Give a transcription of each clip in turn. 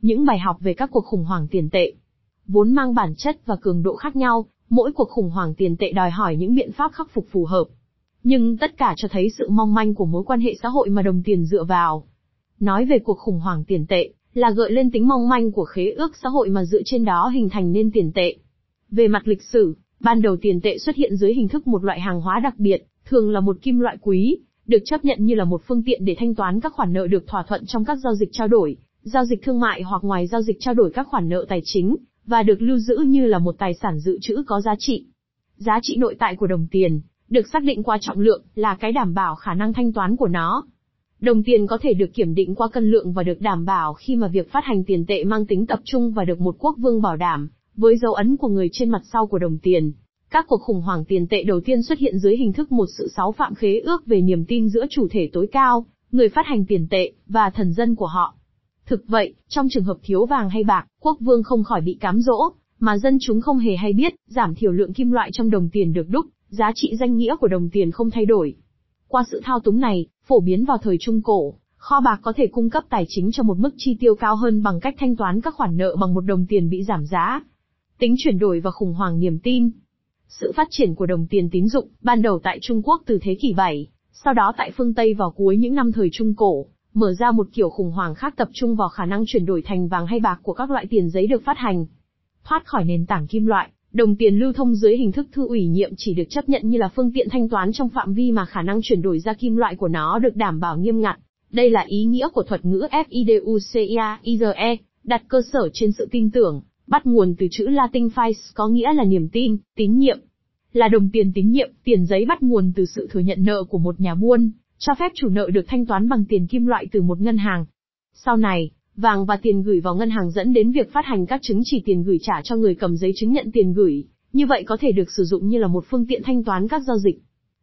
Những bài học về các cuộc khủng hoảng tiền tệ vốn mang bản chất và cường độ khác nhau, mỗi cuộc khủng hoảng tiền tệ đòi hỏi những biện pháp khắc phục phù hợp. Nhưng tất cả cho thấy sự mong manh của mối quan hệ xã hội mà đồng tiền dựa vào. Nói về cuộc khủng hoảng tiền tệ, là gợi lên tính mong manh của khế ước xã hội mà dựa trên đó hình thành nên tiền tệ. Về mặt lịch sử, ban đầu tiền tệ xuất hiện dưới hình thức một loại hàng hóa đặc biệt, thường là một kim loại quý, được chấp nhận như là một phương tiện để thanh toán các khoản nợ được thỏa thuận trong các giao dịch trao đổi, giao dịch thương mại hoặc ngoài giao dịch trao đổi các khoản nợ tài chính, và được lưu giữ như là một tài sản dự trữ có giá trị. Giá trị nội tại của đồng tiền, được xác định qua trọng lượng, là cái đảm bảo khả năng thanh toán của nó. Đồng tiền có thể được kiểm định qua cân lượng và được đảm bảo khi mà việc phát hành tiền tệ mang tính tập trung và được một quốc vương bảo đảm, với dấu ấn của người trên mặt sau của đồng tiền. Các cuộc khủng hoảng tiền tệ đầu tiên xuất hiện dưới hình thức một sự sáu phạm khế ước về niềm tin giữa chủ thể tối cao, người phát hành tiền tệ, và thần dân của họ. Thực vậy, trong trường hợp thiếu vàng hay bạc, quốc vương không khỏi bị cám dỗ, mà dân chúng không hề hay biết, giảm thiểu lượng kim loại trong đồng tiền được đúc, giá trị danh nghĩa của đồng tiền không thay đổi. Qua sự thao túng này, phổ biến vào thời Trung Cổ, kho bạc có thể cung cấp tài chính cho một mức chi tiêu cao hơn bằng cách thanh toán các khoản nợ bằng một đồng tiền bị giảm giá. Tính chuyển đổi và khủng hoảng niềm tin. Sự phát triển của đồng tiền tín dụng, ban đầu tại Trung Quốc từ thế kỷ 7, sau đó tại phương Tây vào cuối những năm thời Trung Cổ, mở ra một kiểu khủng hoảng khác tập trung vào khả năng chuyển đổi thành vàng hay bạc của các loại tiền giấy được phát hành. Thoát khỏi nền tảng kim loại, đồng tiền lưu thông dưới hình thức thư ủy nhiệm chỉ được chấp nhận như là phương tiện thanh toán trong phạm vi mà khả năng chuyển đổi ra kim loại của nó được đảm bảo nghiêm ngặt. Đây là ý nghĩa của thuật ngữ FIDUCIA đặt cơ sở trên sự tin tưởng, bắt nguồn từ chữ Latin fides có nghĩa là niềm tin, tín nhiệm. Là đồng tiền tín nhiệm, tiền giấy bắt nguồn từ sự thừa nhận nợ của một nhà buôn, cho phép chủ nợ được thanh toán bằng tiền kim loại từ một ngân hàng. Sau này, vàng và tiền gửi vào ngân hàng dẫn đến việc phát hành các chứng chỉ tiền gửi trả cho người cầm giấy chứng nhận tiền gửi, như vậy có thể được sử dụng như là một phương tiện thanh toán các giao dịch.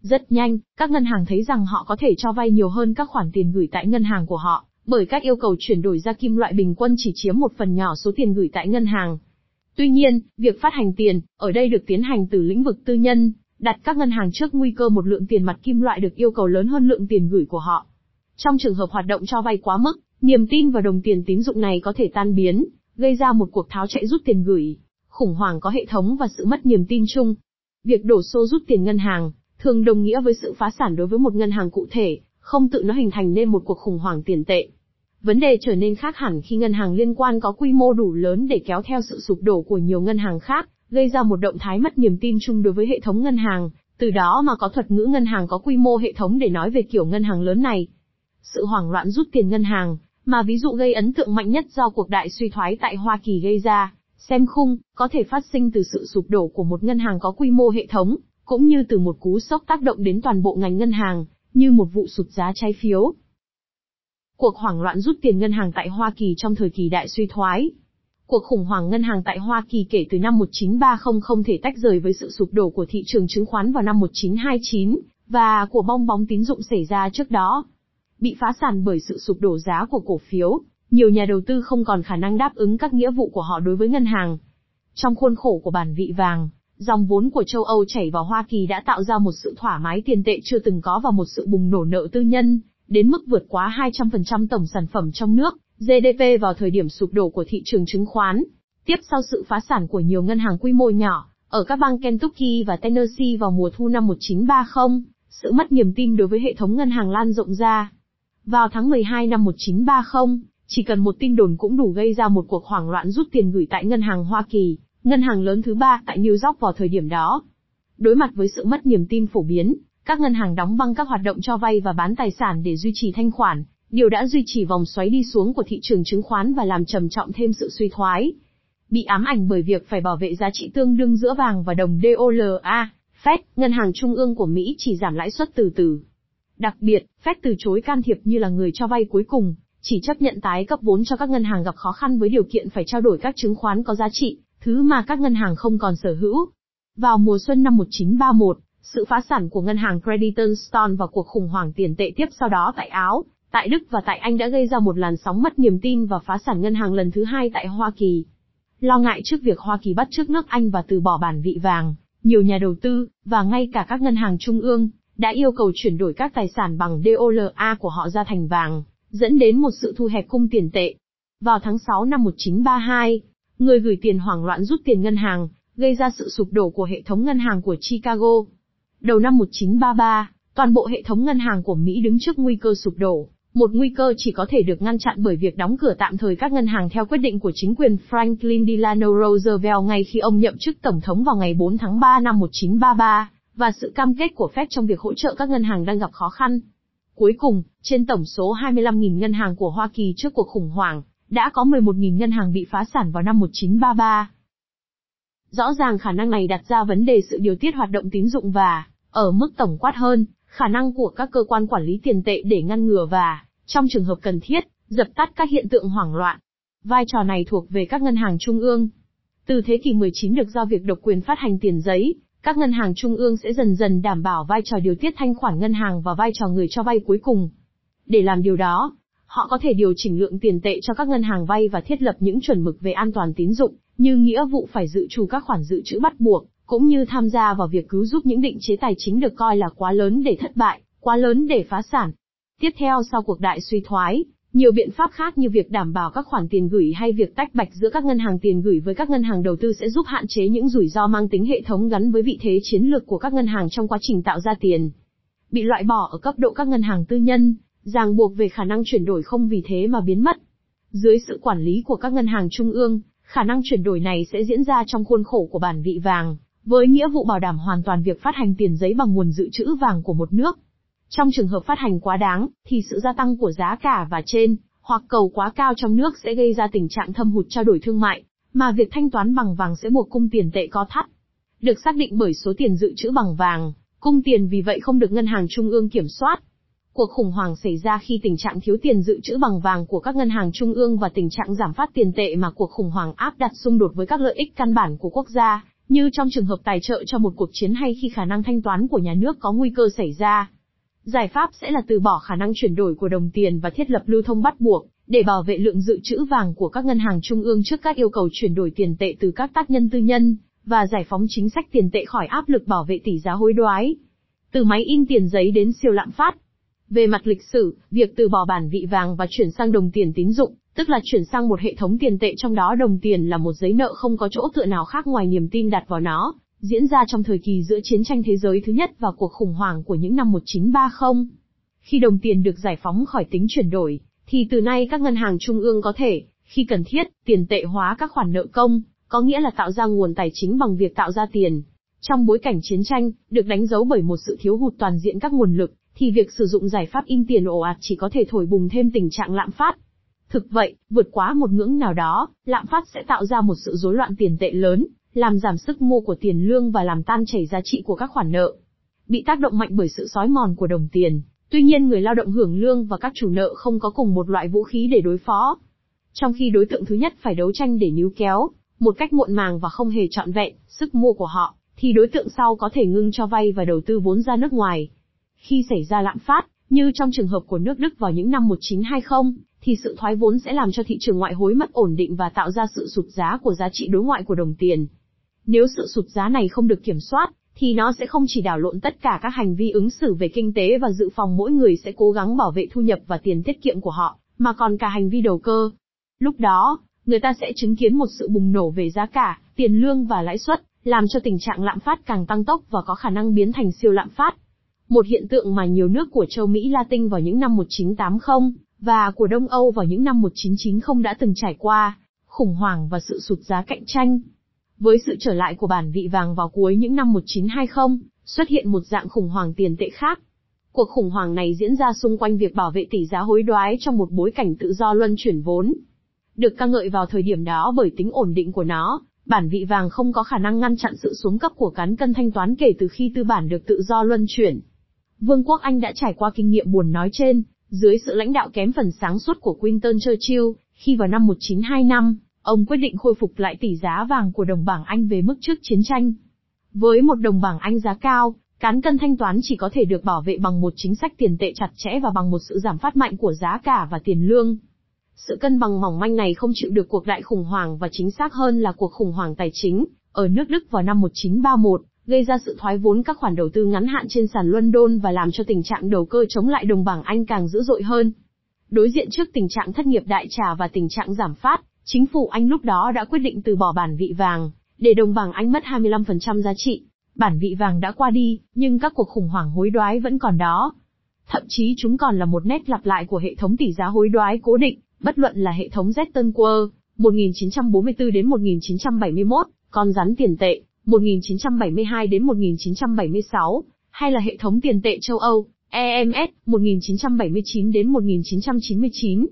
Rất nhanh, các ngân hàng thấy rằng họ có thể cho vay nhiều hơn các khoản tiền gửi tại ngân hàng của họ, bởi các yêu cầu chuyển đổi ra kim loại bình quân chỉ chiếm một phần nhỏ số tiền gửi tại ngân hàng. Tuy nhiên, việc phát hành tiền, ở đây được tiến hành từ lĩnh vực tư nhân, đặt các ngân hàng trước nguy cơ một lượng tiền mặt kim loại được yêu cầu lớn hơn lượng tiền gửi của họ. Trong trường hợp hoạt động cho vay quá mức, niềm tin vào đồng tiền tín dụng này có thể tan biến, gây ra một cuộc tháo chạy rút tiền gửi, khủng hoảng có hệ thống và sự mất niềm tin chung. Việc đổ xô rút tiền ngân hàng thường đồng nghĩa với sự phá sản đối với một ngân hàng cụ thể, không tự nó hình thành nên một cuộc khủng hoảng tiền tệ. Vấn đề trở nên khác hẳn khi ngân hàng liên quan có quy mô đủ lớn để kéo theo sự sụp đổ của nhiều ngân hàng khác, gây ra một động thái mất niềm tin chung đối với hệ thống ngân hàng, từ đó mà có thuật ngữ ngân hàng có quy mô hệ thống để nói về kiểu ngân hàng lớn này. Sự hoảng loạn rút tiền ngân hàng, mà ví dụ gây ấn tượng mạnh nhất do cuộc đại suy thoái tại Hoa Kỳ gây ra, xem khung, có thể phát sinh từ sự sụp đổ của một ngân hàng có quy mô hệ thống, cũng như từ một cú sốc tác động đến toàn bộ ngành ngân hàng, như một vụ sụt giá trái phiếu. Cuộc hoảng loạn rút tiền ngân hàng tại Hoa Kỳ trong thời kỳ đại suy thoái, Cuộc khủng hoảng ngân hàng tại Hoa Kỳ kể từ năm 1930 không thể tách rời với sự sụp đổ của thị trường chứng khoán vào năm 1929, và của bong bóng tín dụng xảy ra trước đó. Bị phá sản bởi sự sụp đổ giá của cổ phiếu, nhiều nhà đầu tư không còn khả năng đáp ứng các nghĩa vụ của họ đối với ngân hàng. Trong khuôn khổ của bản vị vàng, dòng vốn của châu Âu chảy vào Hoa Kỳ đã tạo ra một sự thoải mái tiền tệ chưa từng có và một sự bùng nổ nợ tư nhân, đến mức vượt quá 200% tổng sản phẩm trong nước, GDP vào thời điểm sụp đổ của thị trường chứng khoán, tiếp sau sự phá sản của nhiều ngân hàng quy mô nhỏ, ở các bang Kentucky và Tennessee vào mùa thu năm 1930, sự mất niềm tin đối với hệ thống ngân hàng lan rộng ra. Vào tháng 12 năm 1930, chỉ cần một tin đồn cũng đủ gây ra một cuộc hoảng loạn rút tiền gửi tại ngân hàng Hoa Kỳ, ngân hàng lớn thứ ba tại New York vào thời điểm đó. Đối mặt với sự mất niềm tin phổ biến, các ngân hàng đóng băng các hoạt động cho vay và bán tài sản để duy trì thanh khoản, Điều đã duy trì vòng xoáy đi xuống của thị trường chứng khoán và làm trầm trọng thêm sự suy thoái. Bị ám ảnh bởi việc phải bảo vệ giá trị tương đương giữa vàng và đồng DOLA, Fed, ngân hàng trung ương của Mỹ chỉ giảm lãi suất từ từ. Đặc biệt, Fed từ chối can thiệp như là người cho vay cuối cùng, chỉ chấp nhận tái cấp vốn cho các ngân hàng gặp khó khăn với điều kiện phải trao đổi các chứng khoán có giá trị, thứ mà các ngân hàng không còn sở hữu. Vào mùa xuân năm 1931, sự phá sản của ngân hàng Crediton và cuộc khủng hoảng tiền tệ tiếp sau đó tại Áo, Tại Đức và tại Anh đã gây ra một làn sóng mất niềm tin và phá sản ngân hàng lần thứ hai tại Hoa Kỳ. Lo ngại trước việc Hoa Kỳ bắt trước nước Anh và từ bỏ bản vị vàng, nhiều nhà đầu tư, và ngay cả các ngân hàng trung ương, đã yêu cầu chuyển đổi các tài sản bằng DOLA của họ ra thành vàng, dẫn đến một sự thu hẹp cung tiền tệ. Vào tháng 6 năm 1932, người gửi tiền hoảng loạn rút tiền ngân hàng, gây ra sự sụp đổ của hệ thống ngân hàng của Chicago. Đầu năm 1933, toàn bộ hệ thống ngân hàng của Mỹ đứng trước nguy cơ sụp đổ, một nguy cơ chỉ có thể được ngăn chặn bởi việc đóng cửa tạm thời các ngân hàng theo quyết định của chính quyền Franklin Delano Roosevelt ngay khi ông nhậm chức tổng thống vào ngày 4 tháng 3 năm 1933, và sự cam kết của Fed trong việc hỗ trợ các ngân hàng đang gặp khó khăn. Cuối cùng, trên tổng số 25.000 ngân hàng của Hoa Kỳ trước cuộc khủng hoảng, đã có 11.000 ngân hàng bị phá sản vào năm 1933. Rõ ràng khả năng này đặt ra vấn đề sự điều tiết hoạt động tín dụng và, ở mức tổng quát hơn, khả năng của các cơ quan quản lý tiền tệ để ngăn ngừa và, trong trường hợp cần thiết, dập tắt các hiện tượng hoảng loạn. Vai trò này thuộc về các ngân hàng trung ương. Từ thế kỷ 19 được giao việc độc quyền phát hành tiền giấy, các ngân hàng trung ương sẽ dần dần đảm bảo vai trò điều tiết thanh khoản ngân hàng và vai trò người cho vay cuối cùng. Để làm điều đó, họ có thể điều chỉnh lượng tiền tệ cho các ngân hàng vay và thiết lập những chuẩn mực về an toàn tín dụng, như nghĩa vụ phải dự trù các khoản dự trữ bắt buộc, cũng như tham gia vào việc cứu giúp những định chế tài chính được coi là quá lớn để thất bại, quá lớn để phá sản. Tiếp theo sau cuộc đại suy thoái, nhiều biện pháp khác như việc đảm bảo các khoản tiền gửi hay việc tách bạch giữa các ngân hàng tiền gửi với các ngân hàng đầu tư sẽ giúp hạn chế những rủi ro mang tính hệ thống gắn với vị thế chiến lược của các ngân hàng trong quá trình tạo ra tiền. Bị loại bỏ ở cấp độ các ngân hàng tư nhân, ràng buộc về khả năng chuyển đổi không vì thế mà biến mất. Dưới sự quản lý của các ngân hàng trung ương, khả năng chuyển đổi này sẽ diễn ra trong khuôn khổ của bản vị vàng, với nghĩa vụ bảo đảm hoàn toàn việc phát hành tiền giấy bằng nguồn dự trữ vàng của một nước. Trong trường hợp phát hành quá đáng, thì sự gia tăng của giá cả và trên, hoặc cầu quá cao trong nước sẽ gây ra tình trạng thâm hụt trao đổi thương mại, mà việc thanh toán bằng vàng sẽ buộc cung tiền tệ có thắt. Được xác định bởi số tiền dự trữ bằng vàng, cung tiền vì vậy không được ngân hàng trung ương kiểm soát. Cuộc khủng hoảng xảy ra khi tình trạng thiếu tiền dự trữ bằng vàng của các ngân hàng trung ương và tình trạng giảm phát tiền tệ mà cuộc khủng hoảng áp đặt xung đột với các lợi ích căn bản của quốc gia, như trong trường hợp tài trợ cho một cuộc chiến hay khi khả năng thanh toán của nhà nước có nguy cơ xảy ra. Giải pháp sẽ là từ bỏ khả năng chuyển đổi của đồng tiền và thiết lập lưu thông bắt buộc, để bảo vệ lượng dự trữ vàng của các ngân hàng trung ương trước các yêu cầu chuyển đổi tiền tệ từ các tác nhân tư nhân, và giải phóng chính sách tiền tệ khỏi áp lực bảo vệ tỷ giá hối đoái. Từ máy in tiền giấy đến siêu lạm phát. Về mặt lịch sử, việc từ bỏ bản vị vàng và chuyển sang đồng tiền tín dụng, tức là chuyển sang một hệ thống tiền tệ trong đó đồng tiền là một giấy nợ không có chỗ tựa nào khác ngoài niềm tin đặt vào nó, diễn ra trong thời kỳ giữa chiến tranh thế giới thứ nhất và cuộc khủng hoảng của những năm 1930. Khi đồng tiền được giải phóng khỏi tính chuyển đổi, thì từ nay các ngân hàng trung ương có thể, khi cần thiết, tiền tệ hóa các khoản nợ công, có nghĩa là tạo ra nguồn tài chính bằng việc tạo ra tiền. Trong bối cảnh chiến tranh, được đánh dấu bởi một sự thiếu hụt toàn diện các nguồn lực, thì việc sử dụng giải pháp in tiền ồ ạt chỉ có thể thổi bùng thêm tình trạng lạm phát. Thực vậy, vượt quá một ngưỡng nào đó, lạm phát sẽ tạo ra một sự rối loạn tiền tệ lớn, làm giảm sức mua của tiền lương và làm tan chảy giá trị của các khoản nợ. Bị tác động mạnh bởi sự sói mòn của đồng tiền, tuy nhiên người lao động hưởng lương và các chủ nợ không có cùng một loại vũ khí để đối phó. Trong khi đối tượng thứ nhất phải đấu tranh để níu kéo, một cách muộn màng và không hề trọn vẹn, sức mua của họ, thì đối tượng sau có thể ngưng cho vay và đầu tư vốn ra nước ngoài. Khi xảy ra lạm phát, như trong trường hợp của nước Đức vào những năm 1920, thì sự thoái vốn sẽ làm cho thị trường ngoại hối mất ổn định và tạo ra sự sụt giá của giá trị đối ngoại của đồng tiền. Nếu sự sụt giá này không được kiểm soát, thì nó sẽ không chỉ đảo lộn tất cả các hành vi ứng xử về kinh tế và dự phòng mỗi người sẽ cố gắng bảo vệ thu nhập và tiền tiết kiệm của họ, mà còn cả hành vi đầu cơ. Lúc đó, người ta sẽ chứng kiến một sự bùng nổ về giá cả, tiền lương và lãi suất, làm cho tình trạng lạm phát càng tăng tốc và có khả năng biến thành siêu lạm phát. Một hiện tượng mà nhiều nước của châu Mỹ Latin vào những năm 1980 và của Đông Âu vào những năm 1990 đã từng trải qua, khủng hoảng và sự sụt giá cạnh tranh. Với sự trở lại của bản vị vàng vào cuối những năm 1920, xuất hiện một dạng khủng hoảng tiền tệ khác. Cuộc khủng hoảng này diễn ra xung quanh việc bảo vệ tỷ giá hối đoái trong một bối cảnh tự do luân chuyển vốn. Được ca ngợi vào thời điểm đó bởi tính ổn định của nó, bản vị vàng không có khả năng ngăn chặn sự xuống cấp của cán cân thanh toán kể từ khi tư bản được tự do luân chuyển. Vương quốc Anh đã trải qua kinh nghiệm buồn nói trên, dưới sự lãnh đạo kém phần sáng suốt của Winston Churchill, khi vào năm 1925, ông quyết định khôi phục lại tỷ giá vàng của đồng bảng Anh về mức trước chiến tranh. Với một đồng bảng Anh giá cao, cán cân thanh toán chỉ có thể được bảo vệ bằng một chính sách tiền tệ chặt chẽ và bằng một sự giảm phát mạnh của giá cả và tiền lương. Sự cân bằng mỏng manh này không chịu được cuộc đại khủng hoảng và chính xác hơn là cuộc khủng hoảng tài chính ở nước Đức vào năm 1931, gây ra sự thoái vốn các khoản đầu tư ngắn hạn trên sàn London và làm cho tình trạng đầu cơ chống lại đồng bảng Anh càng dữ dội hơn. Đối diện trước tình trạng thất nghiệp đại trà và tình trạng giảm phát, chính phủ Anh lúc đó đã quyết định từ bỏ bản vị vàng, để đồng bảng Anh mất 25% giá trị. Bản vị vàng đã qua đi, nhưng các cuộc khủng hoảng hối đoái vẫn còn đó. Thậm chí chúng còn là một nét lặp lại của hệ thống tỷ giá hối đoái cố định, bất luận là hệ thống Zetton World, 1944 đến 1971, con rắn tiền tệ, 1972 đến 1976, hay là hệ thống tiền tệ châu Âu, EMS, 1979 đến 1999.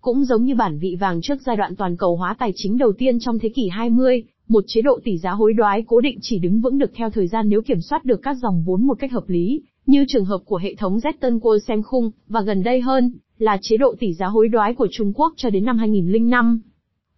Cũng giống như bản vị vàng trước giai đoạn toàn cầu hóa tài chính đầu tiên trong thế kỷ 20, một chế độ tỷ giá hối đoái cố định chỉ đứng vững được theo thời gian nếu kiểm soát được các dòng vốn một cách hợp lý, như trường hợp của hệ thống Zetton World xem khung, và gần đây hơn, là chế độ tỷ giá hối đoái của Trung Quốc cho đến năm 2005.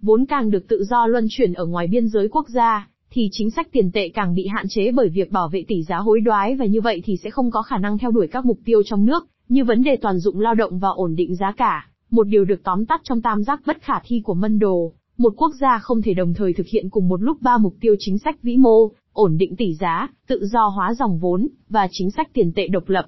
Vốn càng được tự do luân chuyển ở ngoài biên giới quốc gia, thì chính sách tiền tệ càng bị hạn chế bởi việc bảo vệ tỷ giá hối đoái và như vậy thì sẽ không có khả năng theo đuổi các mục tiêu trong nước, như vấn đề toàn dụng lao động và ổn định giá cả, một điều được tóm tắt trong tam giác bất khả thi của Mân Đồ. Một quốc gia không thể đồng thời thực hiện cùng một lúc ba mục tiêu chính sách vĩ mô, ổn định tỷ giá, tự do hóa dòng vốn, và chính sách tiền tệ độc lập.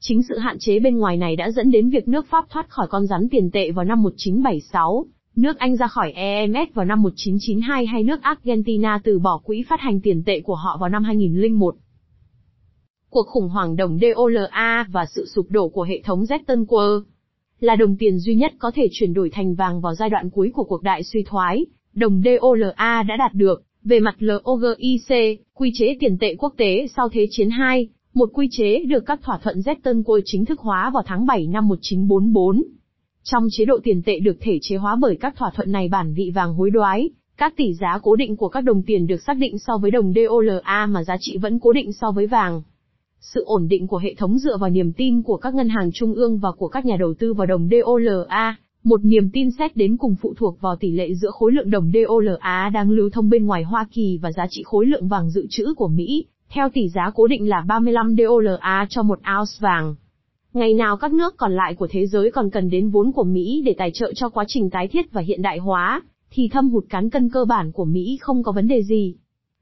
Chính sự hạn chế bên ngoài này đã dẫn đến việc nước Pháp thoát khỏi con rắn tiền tệ vào năm 1976, nước Anh ra khỏi EMS vào năm 1992 hay nước Argentina từ bỏ quỹ phát hành tiền tệ của họ vào năm 2001. Cuộc khủng hoảng đồng DOLA và sự sụp đổ của hệ thống Zetton World là đồng tiền duy nhất có thể chuyển đổi thành vàng vào giai đoạn cuối của cuộc đại suy thoái, đồng DOLA đã đạt được, về mặt LOGIC, quy chế tiền tệ quốc tế sau Thế chiến 2, một quy chế được các thỏa thuận Zetton World chính thức hóa vào tháng 7 năm 1944. Trong chế độ tiền tệ được thể chế hóa bởi các thỏa thuận này bản vị vàng hối đoái, các tỷ giá cố định của các đồng tiền được xác định so với đồng DOLA mà giá trị vẫn cố định so với vàng. Sự ổn định của hệ thống dựa vào niềm tin của các ngân hàng trung ương và của các nhà đầu tư vào đồng DOLA, một niềm tin xét đến cùng phụ thuộc vào tỷ lệ giữa khối lượng đồng DOLA đang lưu thông bên ngoài Hoa Kỳ và giá trị khối lượng vàng dự trữ của Mỹ, theo tỷ giá cố định là 35 DOLA cho một ounce vàng. Ngày nào các nước còn lại của thế giới còn cần đến vốn của Mỹ để tài trợ cho quá trình tái thiết và hiện đại hóa, thì thâm hụt cán cân cơ bản của Mỹ không có vấn đề gì.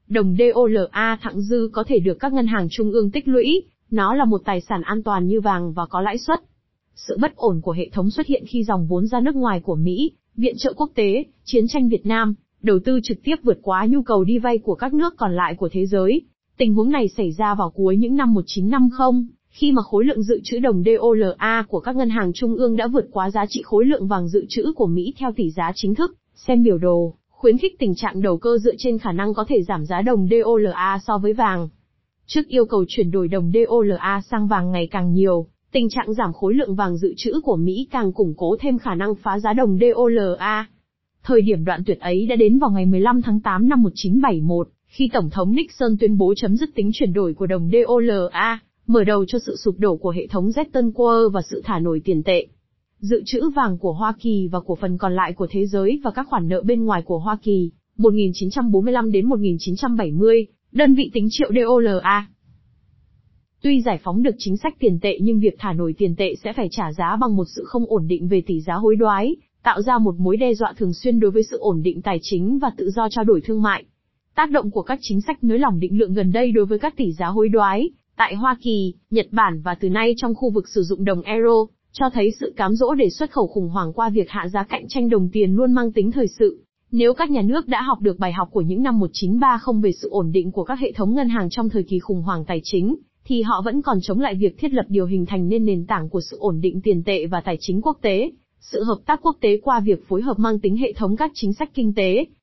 Đồng DOLA thặng dư có thể được các ngân hàng trung ương tích lũy, nó là một tài sản an toàn như vàng và có lãi suất. Sự bất ổn của hệ thống xuất hiện khi dòng vốn ra nước ngoài của Mỹ, viện trợ quốc tế, chiến tranh Việt Nam, đầu tư trực tiếp vượt quá nhu cầu đi vay của các nước còn lại của thế giới. Tình huống này xảy ra vào cuối những năm 1950, khi mà khối lượng dự trữ đồng DOLA của các ngân hàng trung ương đã vượt quá giá trị khối lượng vàng dự trữ của Mỹ theo tỷ giá chính thức, xem biểu đồ, khuyến khích tình trạng đầu cơ dựa trên khả năng có thể giảm giá đồng DOLA so với vàng. Trước yêu cầu chuyển đổi đồng DOLA sang vàng ngày càng nhiều, tình trạng giảm khối lượng vàng dự trữ của Mỹ càng củng cố thêm khả năng phá giá đồng DOLA. Thời điểm đoạn tuyệt ấy đã đến vào ngày 15 tháng 8 năm 1971, khi Tổng thống Nixon tuyên bố chấm dứt tính chuyển đổi của đồng DOLA mở đầu cho sự sụp đổ của hệ thống Zetton World và sự thả nổi tiền tệ. Dự trữ vàng của Hoa Kỳ và của phần còn lại của thế giới và các khoản nợ bên ngoài của Hoa Kỳ, 1945 đến 1970, đơn vị tính triệu DOLA. Tuy giải phóng được chính sách tiền tệ nhưng việc thả nổi tiền tệ sẽ phải trả giá bằng một sự không ổn định về tỷ giá hối đoái, tạo ra một mối đe dọa thường xuyên đối với sự ổn định tài chính và tự do trao đổi thương mại. Tác động của các chính sách nới lỏng định lượng gần đây đối với các tỷ giá hối đoái, Tại Hoa Kỳ, Nhật Bản và từ nay trong khu vực sử dụng đồng euro, cho thấy sự cám dỗ để xuất khẩu khủng hoảng qua việc hạ giá cạnh tranh đồng tiền luôn mang tính thời sự. Nếu các nhà nước đã học được bài học của những năm 1930 về sự ổn định của các hệ thống ngân hàng trong thời kỳ khủng hoảng tài chính, thì họ vẫn còn chống lại việc thiết lập điều hình thành nên nền tảng của sự ổn định tiền tệ và tài chính quốc tế, sự hợp tác quốc tế qua việc phối hợp mang tính hệ thống các chính sách kinh tế,